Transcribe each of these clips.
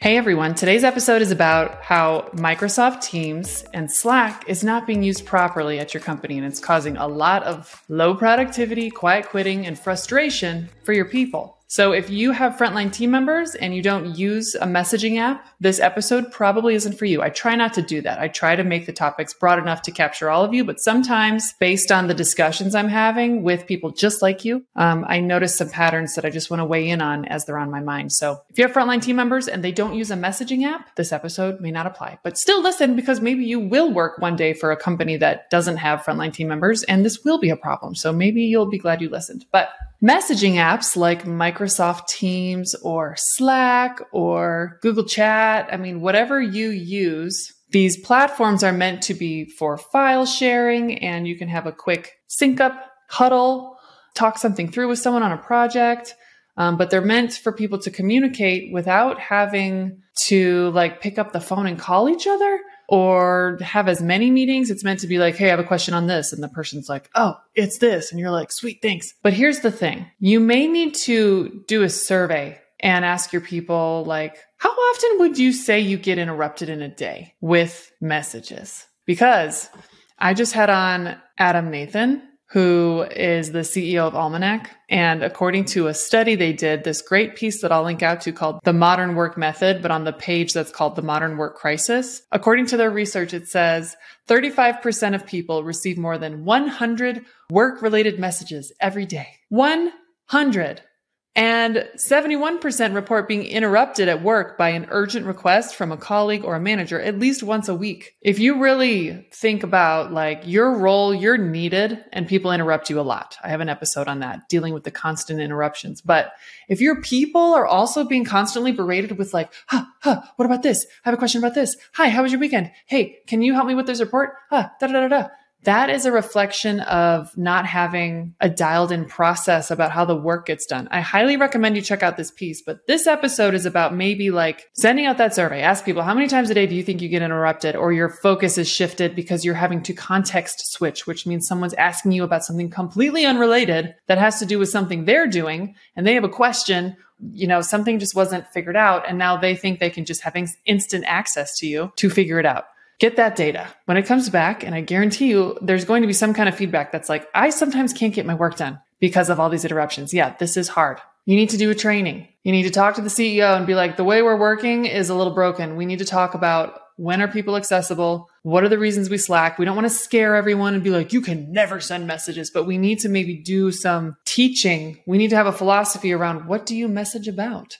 Hey everyone, today's episode is about how Microsoft Teams and Slack is not being used properly at your company and it's causing a lot of low productivity, quiet quitting, and frustration for your people. So if you have frontline team members and you don't use a messaging app, this episode probably isn't for you. I try not to do that. I try to make the topics broad enough to capture all of you, but sometimes based on the discussions I'm having with people just like you, um, I notice some patterns that I just want to weigh in on as they're on my mind. So if you have frontline team members and they don't use a messaging app, this episode may not apply, but still listen because maybe you will work one day for a company that doesn't have frontline team members and this will be a problem. So maybe you'll be glad you listened, but Messaging apps like Microsoft Teams or Slack or Google Chat, I mean, whatever you use, these platforms are meant to be for file sharing and you can have a quick sync up, huddle, talk something through with someone on a project. Um, but they're meant for people to communicate without having to like pick up the phone and call each other or have as many meetings. It's meant to be like, Hey, I have a question on this. And the person's like, Oh, it's this. And you're like, sweet, thanks. But here's the thing. You may need to do a survey and ask your people like, how often would you say you get interrupted in a day with messages? Because I just had on Adam Nathan who is the CEO of Almanac. And according to a study they did, this great piece that I'll link out to called The Modern Work Method, but on the page that's called The Modern Work Crisis, according to their research, it says 35% of people receive more than 100 work related messages every day. 100. And 71% report being interrupted at work by an urgent request from a colleague or a manager at least once a week. If you really think about like your role, you're needed and people interrupt you a lot. I have an episode on that dealing with the constant interruptions. But if your people are also being constantly berated with like, huh, huh, what about this? I have a question about this. Hi, how was your weekend? Hey, can you help me with this report? Huh, da da da da that is a reflection of not having a dialed in process about how the work gets done. I highly recommend you check out this piece, but this episode is about maybe like sending out that survey. Ask people, how many times a day do you think you get interrupted or your focus is shifted because you're having to context switch, which means someone's asking you about something completely unrelated that has to do with something they're doing and they have a question you know, something just wasn't figured out. And now they think they can just have instant access to you to figure it out get that data. When it comes back, and I guarantee you there's going to be some kind of feedback that's like, I sometimes can't get my work done because of all these interruptions. Yeah, this is hard. You need to do a training. You need to talk to the CEO and be like, the way we're working is a little broken. We need to talk about when are people accessible? What are the reasons we slack? We don't want to scare everyone and be like, you can never send messages, but we need to maybe do some teaching. We need to have a philosophy around what do you message about?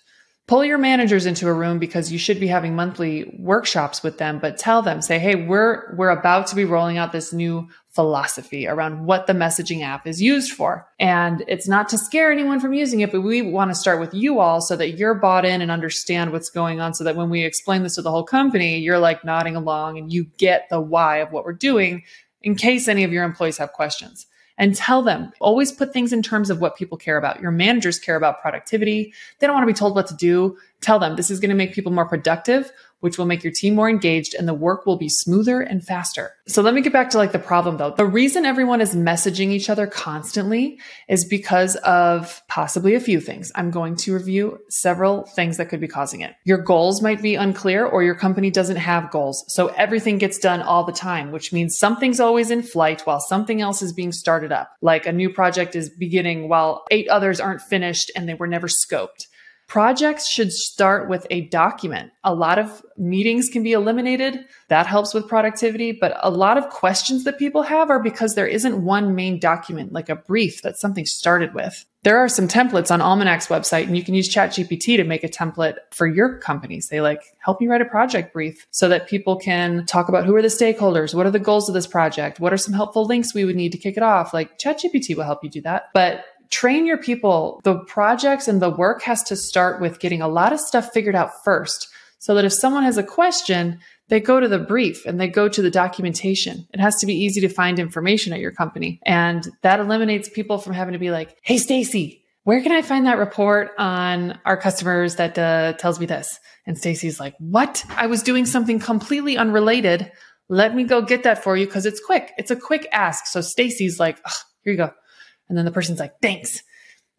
Pull your managers into a room because you should be having monthly workshops with them but tell them say hey we're we're about to be rolling out this new philosophy around what the messaging app is used for. And it's not to scare anyone from using it but we want to start with you all so that you're bought in and understand what's going on so that when we explain this to the whole company you're like nodding along and you get the why of what we're doing in case any of your employees have questions and tell them. Always put things in terms of what people care about. Your managers care about productivity. They don't want to be told what to do. Tell them this is going to make people more productive which will make your team more engaged and the work will be smoother and faster. So let me get back to like the problem though. The reason everyone is messaging each other constantly is because of possibly a few things. I'm going to review several things that could be causing it. Your goals might be unclear or your company doesn't have goals. So everything gets done all the time, which means something's always in flight while something else is being started up. Like a new project is beginning while eight others aren't finished and they were never scoped. Projects should start with a document. A lot of meetings can be eliminated. That helps with productivity. But a lot of questions that people have are because there isn't one main document, like a brief that something started with. There are some templates on Almanac's website, and you can use ChatGPT to make a template for your company. Say, like, help me write a project brief so that people can talk about who are the stakeholders, what are the goals of this project, what are some helpful links we would need to kick it off. Like, ChatGPT will help you do that. But train your people. The projects and the work has to start with getting a lot of stuff figured out first so that if someone has a question, they go to the brief and they go to the documentation. It has to be easy to find information at your company. And that eliminates people from having to be like, Hey, Stacy, where can I find that report on our customers that uh, tells me this? And Stacy's like, what? I was doing something completely unrelated. Let me go get that for you because it's quick. It's a quick ask. So Stacy's like, here you go. And then the person's like, thanks.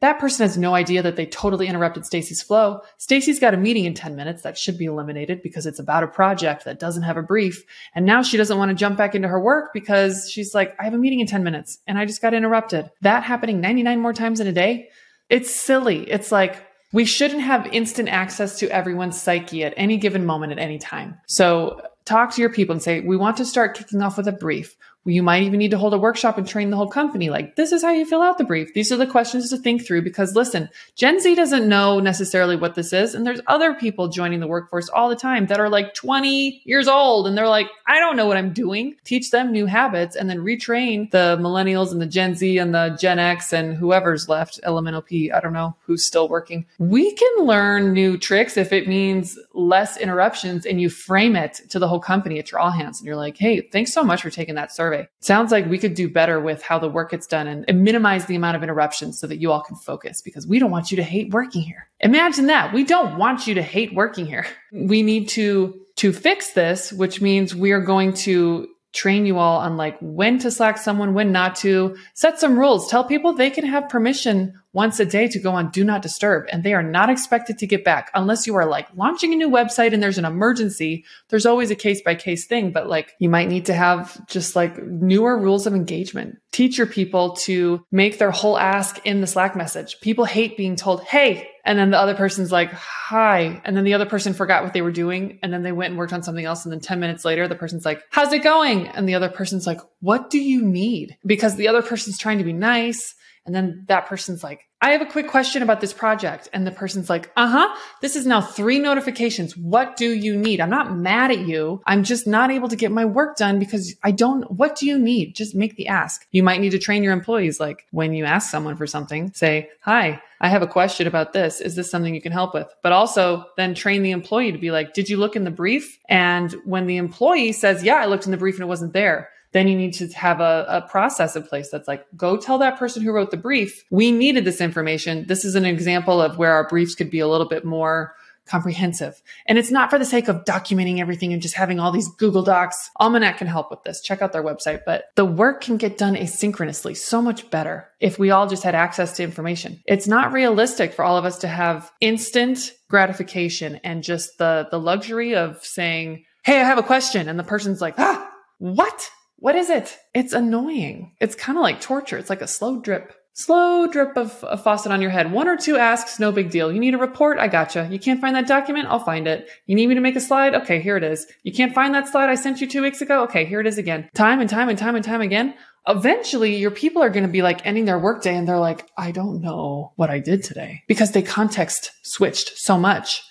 That person has no idea that they totally interrupted Stacy's flow. Stacy's got a meeting in 10 minutes that should be eliminated because it's about a project that doesn't have a brief. And now she doesn't want to jump back into her work because she's like, I have a meeting in 10 minutes and I just got interrupted. That happening 99 more times in a day. It's silly. It's like, we shouldn't have instant access to everyone's psyche at any given moment at any time. So talk to your people and say, we want to start kicking off with a brief. You might even need to hold a workshop and train the whole company. Like, this is how you fill out the brief. These are the questions to think through because listen, Gen Z doesn't know necessarily what this is. And there's other people joining the workforce all the time that are like 20 years old and they're like, I don't know what I'm doing. Teach them new habits and then retrain the millennials and the Gen Z and the Gen X and whoever's left, LMNOP. I don't know who's still working. We can learn new tricks if it means less interruptions and you frame it to the whole company at your all hands. And you're like, Hey, thanks so much for taking that survey survey. Sounds like we could do better with how the work gets done and, and minimize the amount of interruptions so that you all can focus because we don't want you to hate working here. Imagine that. We don't want you to hate working here. We need to to fix this, which means we are going to train you all on like when to slack someone, when not to, set some rules, tell people they can have permission once a day to go on do not disturb and they are not expected to get back unless you are like launching a new website and there's an emergency. There's always a case by case thing, but like you might need to have just like newer rules of engagement. Teach your people to make their whole ask in the Slack message. People hate being told, Hey, and then the other person's like, hi. And then the other person forgot what they were doing. And then they went and worked on something else. And then 10 minutes later, the person's like, how's it going? And the other person's like, what do you need? Because the other person's trying to be nice. And then that person's like, I have a quick question about this project. And the person's like, uh huh. This is now three notifications. What do you need? I'm not mad at you. I'm just not able to get my work done because I don't, what do you need? Just make the ask. You might need to train your employees. Like when you ask someone for something, say, hi, I have a question about this. Is this something you can help with? But also then train the employee to be like, did you look in the brief? And when the employee says, yeah, I looked in the brief and it wasn't there then you need to have a, a, process in place that's like, go tell that person who wrote the brief, we needed this information. This is an example of where our briefs could be a little bit more comprehensive. And it's not for the sake of documenting everything and just having all these Google Docs. Almanac can help with this. Check out their website. But the work can get done asynchronously so much better if we all just had access to information. It's not realistic for all of us to have instant gratification and just the, the luxury of saying, Hey, I have a question. And the person's like, ah, what? What is it? It's annoying. It's kind of like torture. It's like a slow drip, slow drip of a faucet on your head. One or two asks, no big deal. You need a report? I gotcha. You can't find that document? I'll find it. You need me to make a slide? Okay, here it is. You can't find that slide I sent you two weeks ago? Okay, here it is again. Time and time and time and time again. Eventually, your people are going to be like ending their workday and they're like, I don't know what I did today because they context switched so much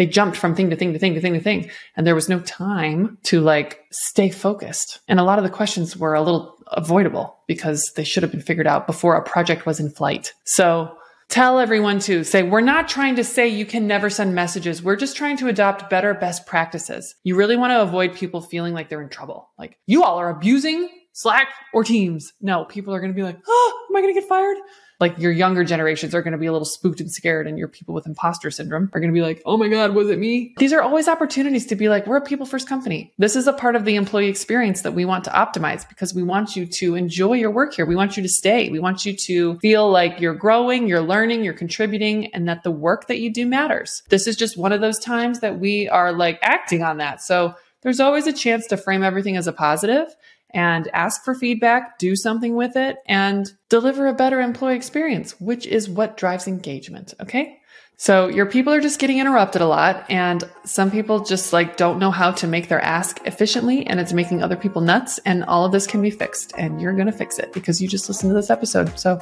they jumped from thing to thing to thing to thing to thing. And there was no time to like stay focused. And a lot of the questions were a little avoidable because they should have been figured out before a project was in flight. So tell everyone to say, we're not trying to say you can never send messages. We're just trying to adopt better best practices. You really want to avoid people feeling like they're in trouble. Like you all are abusing Slack or Teams. No, people are going to be like, oh, am I going to get fired? Like your younger generations are going to be a little spooked and scared and your people with imposter syndrome are going to be like, Oh my God, was it me? These are always opportunities to be like, we're a people first company. This is a part of the employee experience that we want to optimize because we want you to enjoy your work here. We want you to stay. We want you to feel like you're growing, you're learning, you're contributing and that the work that you do matters. This is just one of those times that we are like acting on that. So there's always a chance to frame everything as a positive and ask for feedback, do something with it, and deliver a better employee experience, which is what drives engagement. Okay. So your people are just getting interrupted a lot and some people just like don't know how to make their ask efficiently and it's making other people nuts and all of this can be fixed and you're going to fix it because you just listened to this episode. So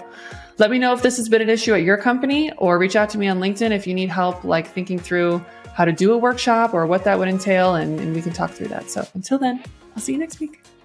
let me know if this has been an issue at your company or reach out to me on LinkedIn if you need help like thinking through how to do a workshop or what that would entail and, and we can talk through that. So until then, I'll see you next week.